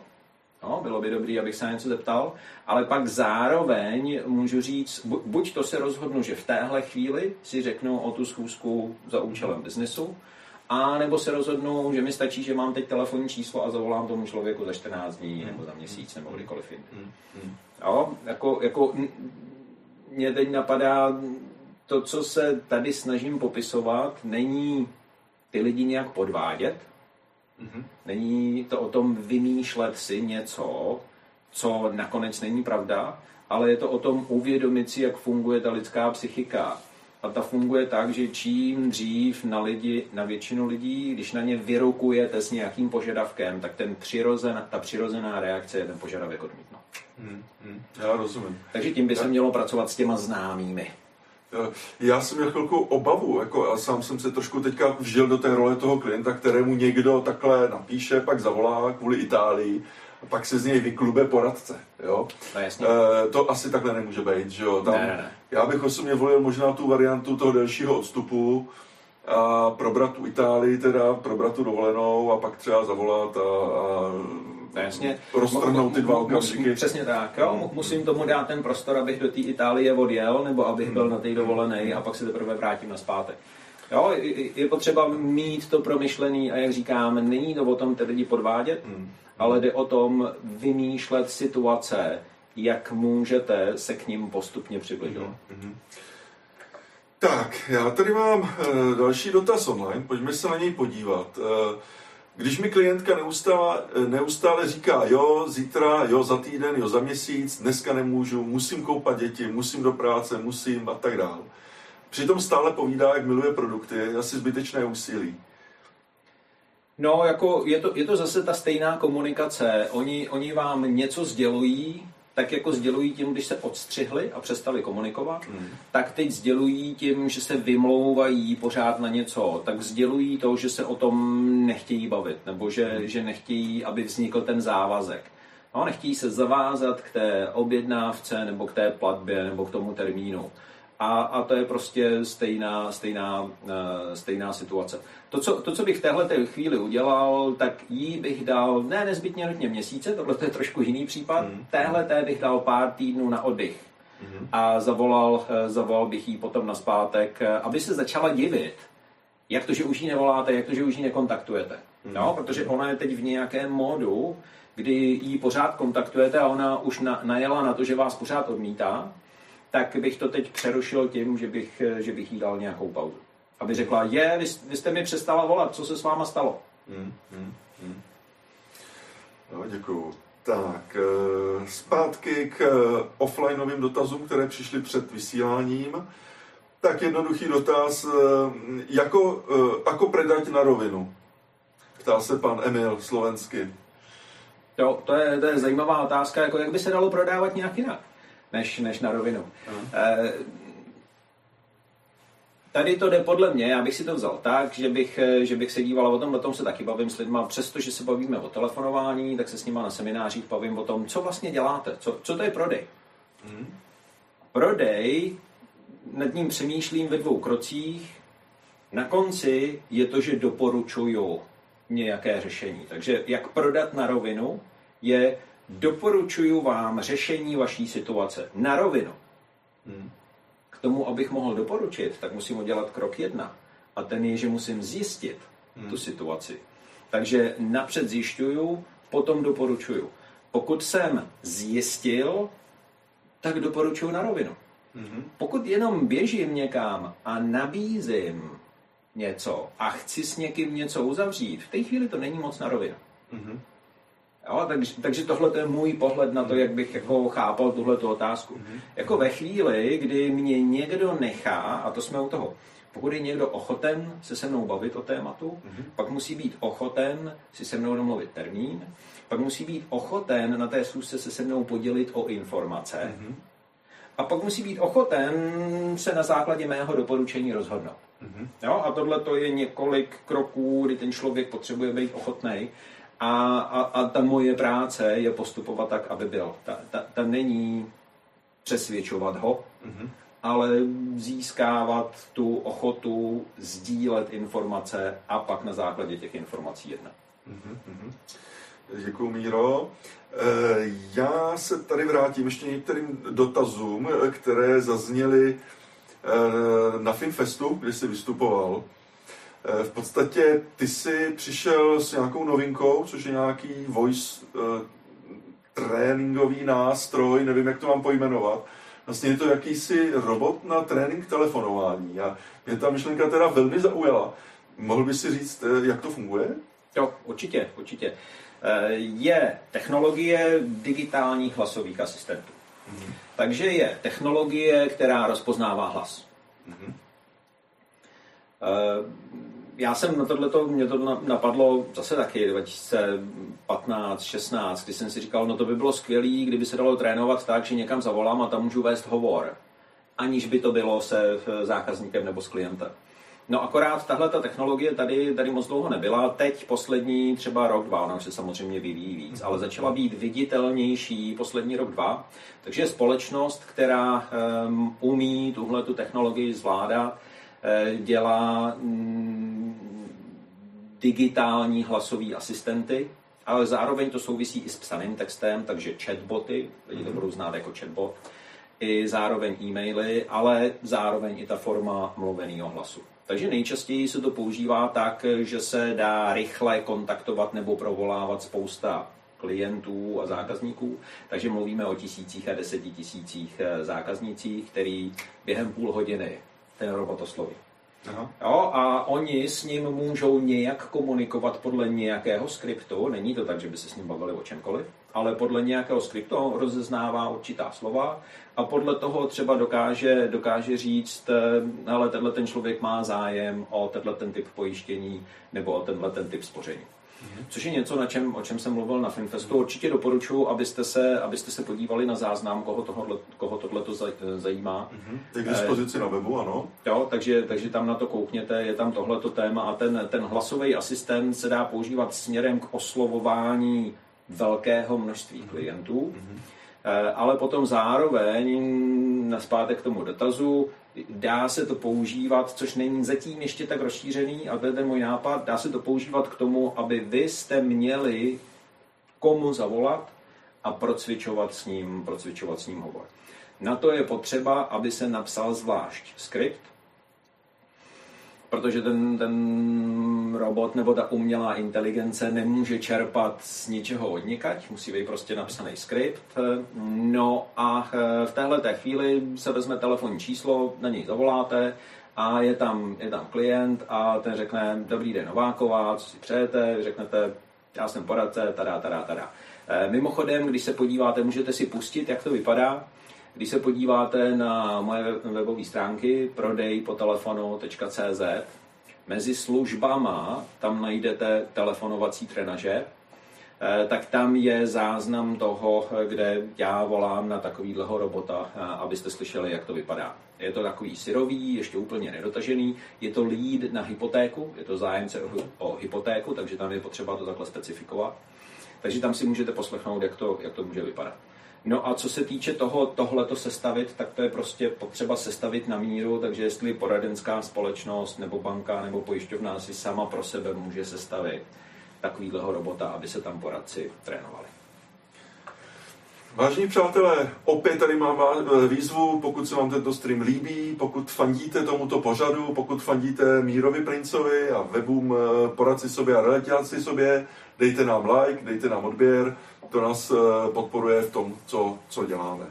No, bylo by dobrý, abych se na něco zeptal, ale pak zároveň můžu říct, buď to se rozhodnu, že v téhle chvíli si řeknu o tu schůzku za účelem biznesu, a nebo se rozhodnu, že mi stačí, že mám teď telefonní číslo a zavolám tomu člověku za 14 dní, mm. nebo za měsíc, nebo kdykoliv jindy. Mm. Jo, jako, jako mě teď napadá, to, co se tady snažím popisovat, není ty lidi nějak podvádět, mm-hmm. není to o tom vymýšlet si něco, co nakonec není pravda, ale je to o tom uvědomit si, jak funguje ta lidská psychika a ta funguje tak, že čím dřív na lidi, na většinu lidí, když na ně vyrukujete s nějakým požadavkem, tak ten přirozen, ta přirozená reakce je ten požadavek odmítnout. Hmm, hmm, já rozumím. Takže tím by se mělo pracovat s těma známými. Já jsem měl chvilku obavu, jako já sám jsem se trošku teďka vžil do té role toho klienta, kterému někdo takhle napíše, pak zavolá kvůli Itálii a pak se z něj vyklube poradce. Jo? No, jasně. E, to asi takhle nemůže být. Že jo? Tam, ne, ne, ne. Já bych osobně volil možná tu variantu toho delšího odstupu a probrat tu Itálii, teda probrat tu dovolenou a pak třeba zavolat a, a no, Jasně. roztrhnout ty dva okamžiky. Přesně tak, jo. Musím tomu dát ten prostor, abych do té Itálie odjel, nebo abych byl na té dovolené a pak se teprve vrátím na zpátek. Jo, je potřeba mít to promyšlený a jak říkám, není to o tom ty lidi podvádět, hmm ale jde o tom vymýšlet situace, jak můžete se k ním postupně přibližovat. Mm-hmm. Tak, já tady mám uh, další dotaz online, pojďme se na něj podívat. Uh, když mi klientka neustále, neustále říká, jo, zítra, jo, za týden, jo, za měsíc, dneska nemůžu, musím koupat děti, musím do práce, musím a tak dále. Přitom stále povídá, jak miluje produkty, je asi zbytečné úsilí. No, jako je to, je to zase ta stejná komunikace. Oni, oni vám něco sdělují, tak jako sdělují tím, když se odstřihli a přestali komunikovat, hmm. tak teď sdělují tím, že se vymlouvají pořád na něco, tak sdělují to, že se o tom nechtějí bavit, nebo že, hmm. že nechtějí, aby vznikl ten závazek. No, nechtějí se zavázat k té objednávce, nebo k té platbě, nebo k tomu termínu. A, a to je prostě stejná, stejná, uh, stejná situace. To co, to, co bych v téhle chvíli udělal, tak jí bych dal, ne nezbytně nutně měsíce, tohle je trošku jiný případ, mm. téhle té bych dal pár týdnů na oddych. Mm. A zavolal, eh, zavolal bych jí potom na zpátek, eh, aby se začala divit, jak to, že už jí nevoláte, jak to, že už jí nekontaktujete. Mm. No, protože ona je teď v nějakém módu, kdy ji pořád kontaktujete a ona už na, najela na to, že vás pořád odmítá, tak bych to teď přerušil tím, že bych, že bych jí dal nějakou pauzu. Aby řekla, je, vy, vy jste mi přestala volat, co se s váma stalo? Hmm, hmm, hmm. No, děkuju. Tak, eh, zpátky k eh, offlineovým dotazům, které přišly před vysíláním. Tak jednoduchý dotaz, eh, jako, jako predať na rovinu? Ptal se pan Emil slovensky. Jo, to je, to je zajímavá otázka, jako jak by se dalo prodávat nějak jinak než, než na rovinu. Uh-huh. Tady to jde podle mě, já bych si to vzal tak, že bych, eh, že bych se díval, o tom, o tom se taky bavím s lidma, přestože se bavíme o telefonování, tak se s nima na seminářích bavím o tom, co vlastně děláte, co, co to je prodej. Mm. Prodej, nad ním přemýšlím ve dvou krocích, na konci je to, že doporučuju nějaké řešení. Takže jak prodat na rovinu je doporučuju vám řešení vaší situace na rovinu. Hmm. K tomu, abych mohl doporučit, tak musím udělat krok jedna. A ten je, že musím zjistit hmm. tu situaci. Takže napřed zjišťuju, potom doporučuju. Pokud jsem zjistil, tak doporučuju na rovinu. hmm Pokud jenom běžím někam a nabízím něco a chci s někým něco uzavřít, v té chvíli to není moc na rovinu. hmm Jo, takže, takže tohle je můj pohled na to, jak bych jako chápal tuhle tu otázku. Mm-hmm. Jako ve chvíli, kdy mě někdo nechá, a to jsme u toho, Pokud je někdo ochoten se se mnou bavit o tématu, mm-hmm. pak musí být ochoten si se mnou domluvit termín, pak musí být ochoten na té schůzce se se mnou podělit o informace mm-hmm. a pak musí být ochoten se na základě mého doporučení rozhodnout. Mm-hmm. Jo, a tohle to je několik kroků, kdy ten člověk potřebuje být ochotný. A, a, a ta moje práce je postupovat tak, aby byl. Ta, ta, ta není přesvědčovat ho, mm-hmm. ale získávat tu ochotu sdílet informace a pak na základě těch informací jednat. Mm-hmm. Děkuji, Míro. Eh, já se tady vrátím ještě některým dotazům, které zazněly eh, na Finfestu, kde jsi vystupoval. Eh, v podstatě ty jsi přišel s nějakou novinkou, což je nějaký voice tréninkový nástroj, nevím, jak to mám pojmenovat. Vlastně je to jakýsi robot na trénink telefonování. A mě ta myšlenka teda velmi zaujala. Mohl by si říct, jak to funguje? Jo, určitě, určitě. Eh, je technologie digitálních hlasových asistentů. Mm-hmm. Takže je technologie, která rozpoznává hlas. Mm-hmm. Já jsem na tohleto, mě to napadlo zase taky 2015, 16, kdy jsem si říkal, no to by bylo skvělé, kdyby se dalo trénovat tak, že někam zavolám a tam můžu vést hovor, aniž by to bylo se zákazníkem nebo s klientem. No akorát tahle ta technologie tady, tady moc dlouho nebyla. Teď poslední třeba rok, dva, ona už se samozřejmě vyvíjí víc, ale začala být viditelnější poslední rok, dva. Takže společnost, která um, umí tuhle tu technologii zvládat, dělá um, digitální hlasový asistenty, ale zároveň to souvisí i s psaným textem, takže chatboty, lidi to budou znát jako chatbot, i zároveň e-maily, ale zároveň i ta forma mluveného hlasu. Takže nejčastěji se to používá tak, že se dá rychle kontaktovat nebo provolávat spousta klientů a zákazníků, takže mluvíme o tisících a desetitisících eh, zákaznících, který během půl hodiny ten robot osloví. Aha. Jo, a oni s ním můžou nějak komunikovat podle nějakého skriptu, není to tak, že by se s ním bavili o čemkoliv, ale podle nějakého skriptu rozeznává určitá slova a podle toho třeba dokáže, dokáže říct, eh, ale tenhle ten člověk má zájem o tenhle ten typ pojištění nebo o tenhle ten typ spoření. Mhm. Což je něco, na čem, o čem jsem mluvil na Finfestu. Určitě doporučuji, abyste se, abyste se podívali na záznam, koho, tohle, koho tohle to zajímá. Je k dispozici na webu, ano. Jo, takže, takže tam na to koukněte, je tam tohleto téma a ten, ten hlasový asistent se dá používat směrem k oslovování velkého množství klientů, mm-hmm. ale potom zároveň na zpátek k tomu dotazu, dá se to používat, což není zatím ještě tak rozšířený, a to je ten můj nápad, dá se to používat k tomu, aby vy jste měli komu zavolat a procvičovat s ním, procvičovat s ním hovor. Na to je potřeba, aby se napsal zvlášť skript, protože ten, ten robot nebo ta umělá inteligence nemůže čerpat z ničeho odnikať, musí být prostě napsaný skript. No a eh, v téhle té chvíli se vezme telefonní číslo, na něj zavoláte a je tam, je tam klient a ten řekne, dobrý den Nováková, co si přejete, řeknete, já jsem poradce, tada, tada, tada. Eh, mimochodem, když se podíváte, můžete si pustit, jak to vypadá. Když se podíváte na moje webové stránky prodejpotelefonu.cz, mezi službama tam najdete telefonovací trenaže, eh, tak tam je záznam toho, kde já volám na takovýhleho robota, eh, abyste slyšeli, jak to vypadá. Je to takový syrový, ještě úplně nedotažený. Je to lead na hypotéku, je to zájemce o hypotéku, takže tam je potřeba to takhle specifikovat. Takže tam si můžete poslechnout, jak to, jak to může vypadat. No a co se týče toho, tohleto sestavit, tak to je prostě potřeba sestavit na míru, takže jestli poradenská společnost nebo banka nebo pojišťovna si sama pro sebe může sestavit takovýhleho robota, aby se tam poradci trénovali. Vážení přátelé, opět tady mám výzvu, pokud se vám tento stream líbí, pokud fandíte tomuto pořadu, pokud fandíte Mírovi Princovi a webům eh, Poradci sobě a Relatiaci sobě, dejte nám like, dejte nám odběr, to nás eh, podporuje v tom, co, co děláme.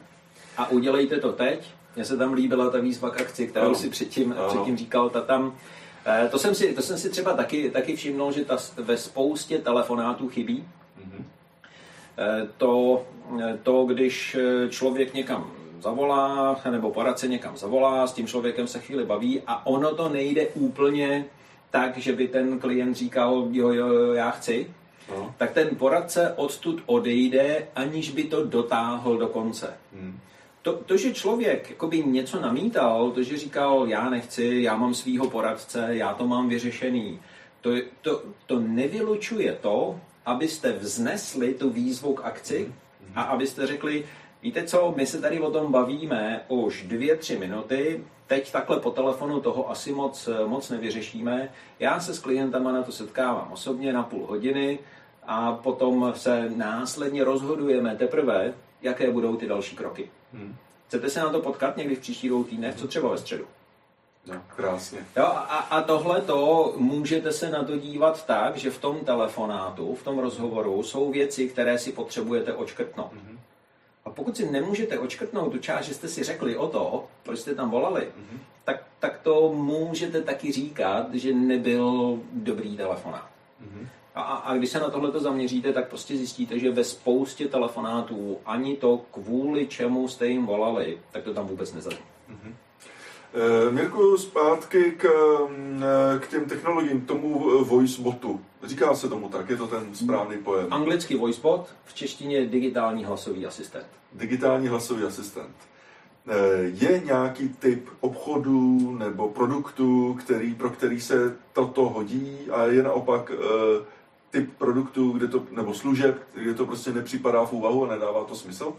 A udělejte to teď. Mně se tam líbila ta výzva k akci, kterou ano. si předtím, ano. předtím říkal, ta tam eh, to jsem, si, to jsem si třeba taky, taky všimnul, že ta ve spoustě telefonátů chybí. Mm-hmm. To, to, když člověk někam zavolá, nebo poradce někam zavolá, s tím člověkem se chvíli baví a ono to nejde úplně tak, že by ten klient říkal, jo, jo, jo já chci, no. tak ten poradce odtud odejde, aniž by to dotáhl do konce. Hmm. To, to, že člověk jakoby něco namítal, to, že říkal, já nechci, já mám svýho poradce, já to mám vyřešený, to, to, to nevylučuje to, abyste vznesli tu výzvu k akci hmm. a abyste řekli, víte co, my se tady o tom bavíme už dvě, tři minuty, teď takhle po telefonu toho asi moc, moc nevyřešíme. Já se s klientama na to setkávám osobně na půl hodiny a potom se následně rozhodujeme teprve, jaké budou ty další kroky. Hmm. Chcete se na to potkat někdy v příští dvou týdnech, co třeba ve středu? No, krásně. Jo, a, a tohle to můžete se na to dívat tak, že v tom telefonátu, v tom rozhovoru jsou věci, které si potřebujete očkrtnout. Mm-hmm. A pokud si nemůžete očkrtnout tu část, že jste si řekli o to, proč jste tam volali, mm-hmm. tak, tak to můžete taky říkat, že nebyl dobrý telefonát. Mm-hmm. A, a když se na tohle zaměříte, tak prostě zjistíte, že ve spoustě telefonátů ani to, kvůli čemu jste jim volali, tak to tam vůbec nezazní. Mm-hmm. E, Mirku, zpátky k, k těm technologiím, k tomu voicebotu. Říká se tomu tak, je to ten správný pojem. Anglicky voicebot, v češtině digitální hlasový asistent. Digitální hlasový asistent. Eh, je nějaký typ obchodu nebo produktu, který, pro který se toto hodí a je naopak eh, typ produktů, kde to, nebo služeb, kde to prostě nepřipadá v úvahu a nedává to smysl?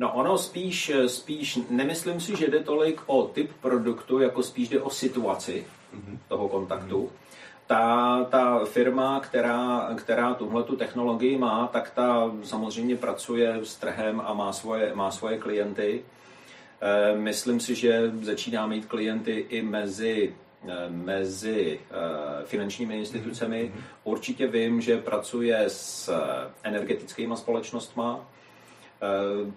No ono spíš, spíš, nemyslím si, že jde tolik o typ produktu, jako spíš jde o situaci mm-hmm. toho kontaktu. Mm-hmm. Ta, ta firma, která, která tuhle tu technologii má, tak ta samozřejmě pracuje s trhem a má svoje, má svoje klienty. E, myslím si, že začíná mít klienty i mezi Eh, mezi eh, finančními institucemi. Mm-hmm. Určitě vím, že pracuje s eh, energetickými společnostmi.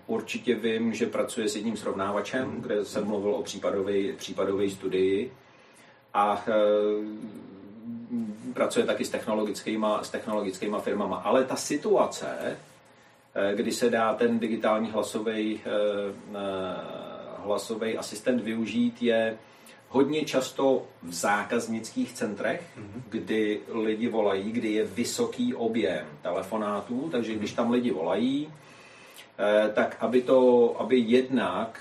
Určitě vím, že pracuje s jedním srovnávačem, mm-hmm. kde jsem mluvil o případové, případové studii. A pracuje taky s technologickými, s technologickými firmama. Ale ta situace, kdy se dá ten digitální hlasový, hlasový asistent využít, je hodně často v zákaznických centrech, mm-hmm. kdy lidi volají, kdy je vysoký objem telefonátů, takže když tam lidi volají, eh, tak aby to, aby jednak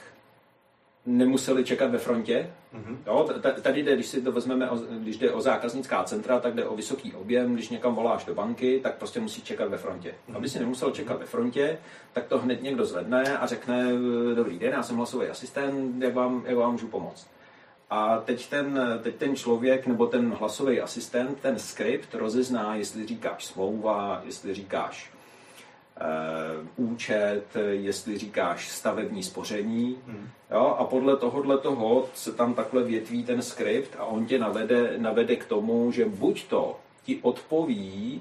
nemuseli čekat ve frontě. Mm-hmm. Jo, tady jde, když si to vezmeme, když jde o zákaznická centra, tak jde o vysoký objem. Když někam voláš do banky, tak prostě musí čekat ve frontě. Mm-hmm. Aby si nemusel čekat ve frontě, tak to hned někdo zvedne a řekne, dobrý den, já jsem hlasový asistent, jak vám, jak vám můžu pomoct. A teď ten, teď ten člověk nebo ten hlasový asistent, ten skript rozezná, jestli říkáš smlouva, jestli říkáš účet, jestli říkáš stavební spoření. Hmm. Jo, a podle tohohle toho se tam takhle větví ten skript a on tě navede, navede k tomu, že buď to ti odpoví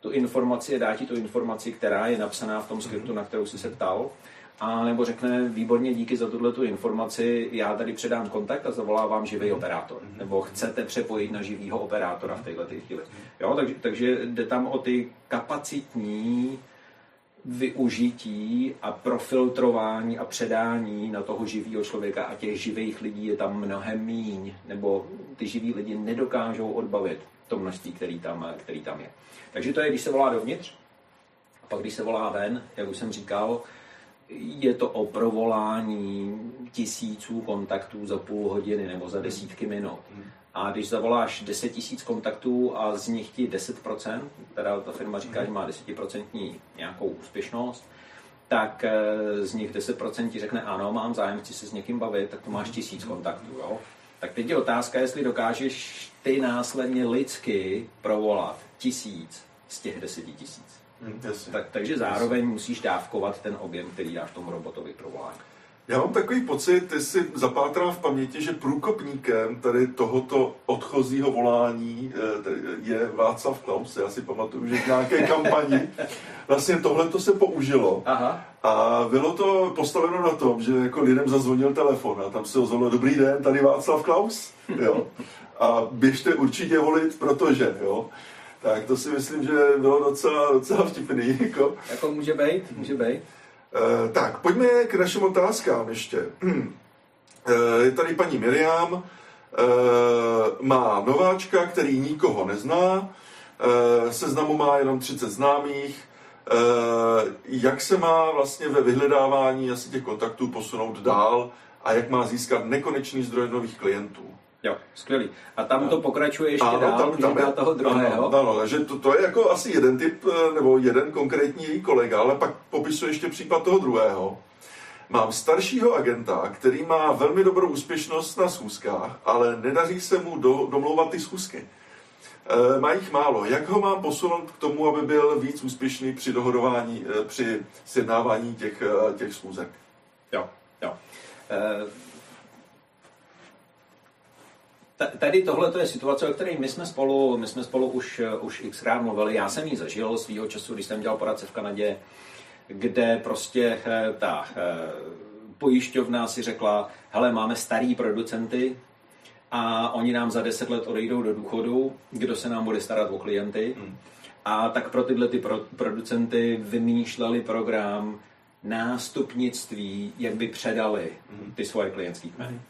tu informaci, dá ti tu informaci, která je napsaná v tom skriptu, na kterou jsi se ptal, a nebo řekne, výborně, díky za tuhle tu informaci, já tady předám kontakt a zavolávám živý operátor. Mhm. Nebo chcete přepojit na živýho operátora v této chvíli. Jo, takže, takže jde tam o ty kapacitní využití a profiltrování a předání na toho živého člověka a těch živých lidí je tam mnohem míň, nebo ty živí lidi nedokážou odbavit to množství, který tam, který tam je. Takže to je, když se volá dovnitř, a pak když se volá ven, jak už jsem říkal, je to o provolání tisíců kontaktů za půl hodiny nebo za desítky minut. A když zavoláš 10 tisíc kontaktů a z nich ti 10%, teda ta firma říká, že má 10% nějakou úspěšnost, tak eh, z nich 10% ti řekne ano, mám zájem, chci se s někým bavit, tak to máš tisíc kontaktů. Jo? Tak teď je otázka, jestli dokážeš ty následně lidsky provolat tisíc z těch deseti tisíc. Hmm, tak, takže zároveň musíš dávkovat ten objem, který dáš tomu robotovi pro volání. Já mám takový pocit, ty si zapátrá v paměti, že průkopníkem tady tohoto odchozího volání eh, je Václav Klaus. Já si pamatuju, že v nějaké kampani vlastně tohle to se použilo. Aha. A bylo to postaveno na tom, že jako lidem zazvonil telefon a tam se ozvalo, dobrý den, tady Václav Klaus. Jo. A běžte určitě volit, protože, jo. Tak to si myslím, že bylo docela, docela vtipný. Jako. jako může být, může být. E, tak, pojďme k našim otázkám ještě. E, je tady paní Miriam, e, má nováčka, který nikoho nezná, seznamu má jenom 30 známých, jak se má vlastně ve vyhledávání asi těch kontaktů posunout dál a jak má získat nekonečný zdroj nových klientů. Jo, skvělý. A tam to pokračuje ještě ano, dál, tam, tam je, toho druhého. Ano, ano takže to, to je jako asi jeden typ, eh, nebo jeden konkrétní její kolega, ale pak popisuje ještě případ toho druhého. Mám staršího agenta, který má velmi dobrou úspěšnost na schůzkách, ale nedaří se mu do, domlouvat ty schůzky. E, má jich málo. Jak ho mám posunout k tomu, aby byl víc úspěšný při dohodování, e, při sjednávání těch, těch schůzek? Jo, jo. E Tady tohle je situace, o které my jsme spolu, my jsme spolu už, už xkrát mluvili. Já jsem ji zažil svýho času, když jsem dělal poradce v Kanadě, kde prostě eh, ta eh, pojišťovna si řekla, hele, máme starý producenty a oni nám za deset let odejdou do důchodu, kdo se nám bude starat o klienty. Hmm. A tak pro tyhle ty pro, producenty vymýšleli program nástupnictví, jak by předali hmm. ty svoje klientské kmeny. Hmm.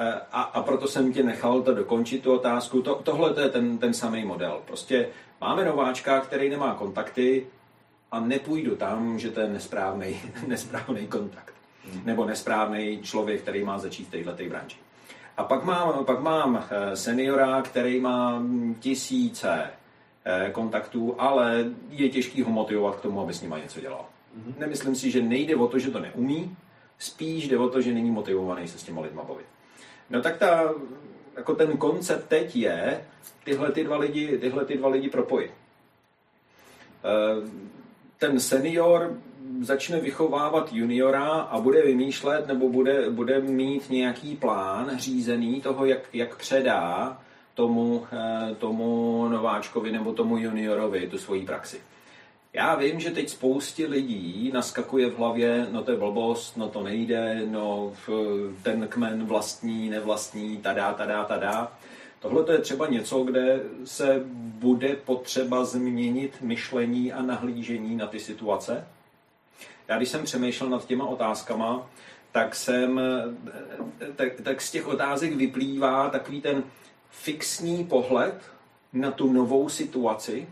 Eh, a, a proto jsem tě nechal to dokončit, tu otázku. To, tohle to je ten, ten samý model. Prostě máme nováčka, který nemá kontakty a nepůjdu tam, že to je nesprávný, nesprávný kontakt. Hmm. Nebo nesprávný člověk, který má začít v této branži. A pak mám, pak mám eh, seniora, který má tisíce eh, kontaktů, ale je těžký ho motivovat k tomu, aby s nimi něco dělal. Mm-hmm. Nemyslím si, že nejde o to, že to neumí, spíš jde o to, že není motivovaný se s těma lidma bavit. No tak ta, jako ten koncept teď je tyhle ty dva lidi, tyhle ty dva lidi propojit. Eh, ten senior začne vychovávat juniora a bude vymýšlet nebo bude, bude mít nějaký plán řízený toho, jak, jak předá tomu, eh, tomu nováčkovi nebo tomu juniorovi tu svoji praxi. Já vím, že teď spoustě lidí naskakuje v hlavě, no to je blbost, no to nejde, no ten kmen vlastní, nevlastní, tada, tada, tada. Tohle to je třeba něco, kde se bude potřeba změnit myšlení a nahlížení na ty situace. Já když jsem přemýšlel nad těma otázkama, tak jsem, tak, tak z těch otázek vyplývá takový ten fixní pohled na tu novou situaci,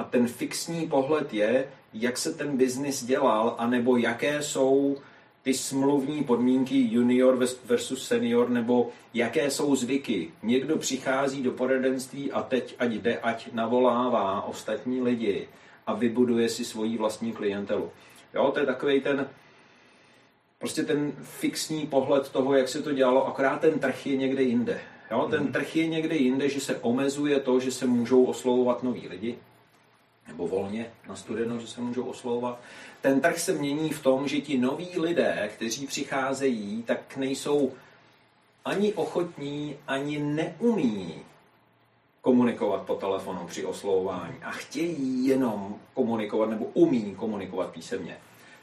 a ten fixní pohled je, jak se ten biznis dělal, anebo jaké jsou ty smluvní podmínky junior versus senior, nebo jaké jsou zvyky. Někdo přichází do poradenství a teď ať jde, ať navolává ostatní lidi a vybuduje si svoji vlastní klientelu. Jo, to je takový ten, prostě ten fixní pohled toho, jak se to dělalo, akorát ten trh je někde jinde. Jo, ten mhm. trh je někde jinde, že se omezuje to, že se můžou oslovovat noví lidi, nebo volně na studeno, že se můžou oslovovat. Ten trh se mění v tom, že ti noví lidé, kteří přicházejí, tak nejsou ani ochotní, ani neumí komunikovat po telefonu při oslovování a chtějí jenom komunikovat nebo umí komunikovat písemně.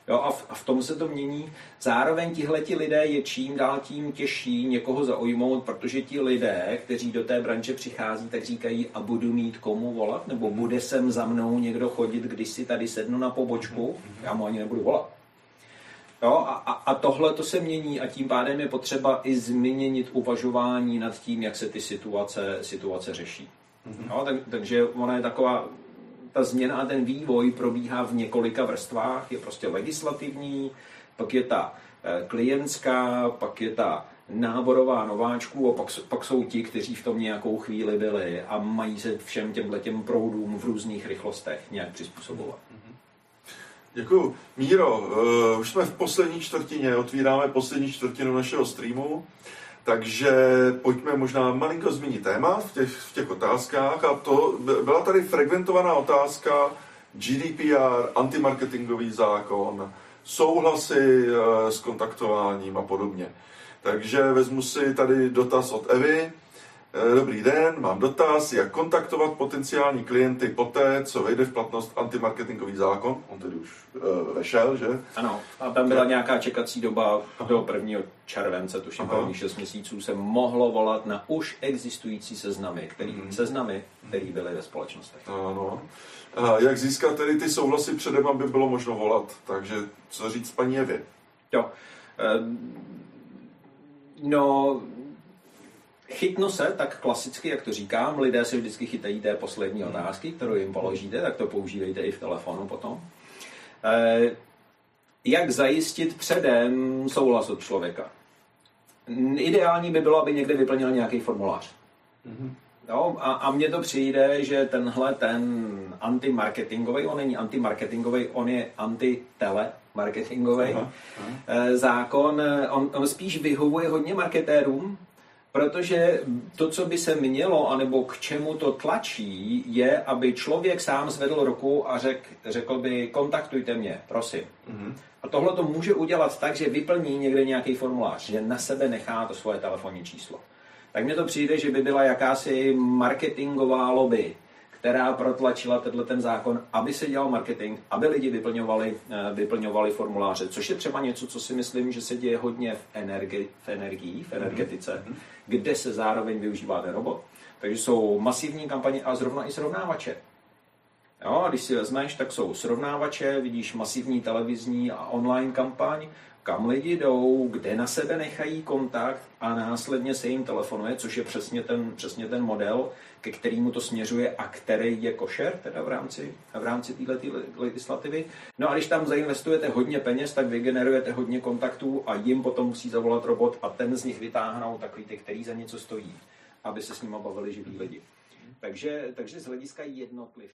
Jo, a, v, a v tom se to mění. Zároveň tihleti lidé je čím dál tím těžší někoho zaujmout, protože ti lidé, kteří do té branže přichází, tak říkají, a budu mít komu volat, nebo bude sem za mnou někdo chodit, když si tady sednu na pobočku, já mu ani nebudu volat. Jo, a, a, tohle to se mění a tím pádem je potřeba i změnit uvažování nad tím, jak se ty situace, situace řeší. Mm-hmm. Jo, tak, takže ona je taková ta změna a ten vývoj probíhá v několika vrstvách. Je prostě legislativní, pak je ta eh, klientská, pak je ta náborová nováčků a pak, pak jsou ti, kteří v tom nějakou chvíli byli a mají se všem těmhle těm proudům v různých rychlostech nějak přizpůsobovat. Děkuji. Míro, uh, už jsme v poslední čtvrtině, otvíráme poslední čtvrtinu našeho streamu. Takže pojďme možná malinko zmínit téma v těch, v těch otázkách. A to byla tady frekventovaná otázka GDPR, antimarketingový zákon, souhlasy eh, s kontaktováním a podobně. Takže vezmu si tady dotaz od Evy. Eh, Dobrý den, mám dotaz, jak kontaktovat potenciální klienty poté, co vejde v platnost antimarketingový zákon. On tedy už uh, vešel, že? Ano, a tam byla nějaká čekací doba do 1. července, tuším první 6 měsíců, se mohlo volat na už existující seznamy, který, Mhm. seznamy, které byly ve společnostech. Ano. A jak získat tedy ty souhlasy předem, aby bylo možno volat? Takže co říct paní Evě? Jo. Eh, No, chytno se, tak klasicky, jak to říkám, lidé se vždycky chytají té poslední otázky, kterou jim položíte, tak to používejte i v telefonu potom. Eh, Jak zajistit předem souhlas od člověka? Ideální by bylo, aby někde vyplnil nějaký formulář. Jo, a, a mně to přijde, že tenhle ten antimarketingový, on není antimarketingový, on je antitelemarketingový Aha, eh, zákon, eh, on, on spíš vyhovuje hodně marketérům, protože to, co by se mělo, anebo k čemu to tlačí, je, aby člověk sám zvedl ruku a řek, řekl by, kontaktujte mě, prosím. Mhm. A tohle to může udělat tak, že vyplní někde nějaký formulář, že na sebe nechá to svoje telefonní číslo. Tak mně to přijde, že by byla jakási marketingová lobby, která protlačila tenhle ten zákon, aby se dělal marketing, aby lidi vyplňovali, eh, vyplňovali formuláře, což je třeba něco, co si myslím, že se děje hodně v, energi, v energii, v energetice, kde se zároveň využívá ten robot. Takže jsou masivní kampaně a zrovna i srovnávače. Jo, a když si vezmeš, tak jsou srovnávače, vidíš masivní televizní a online kampaň, kam lidi jdou, kde na sebe nechají kontakt a následně se jim telefonuje, což je přesně ten, přesně ten model, ke kterému to směřuje a který je košer teda v rámci, v rámci této legislativy. No a když tam zainvestujete hodně peněz, tak vygenerujete hodně kontaktů a jim potom musí zavolat robot a ten z nich vytáhnou takový ty, který za něco stojí, aby se s nimi bavili živí lidi. Takže, takže z hlediska jednotliv.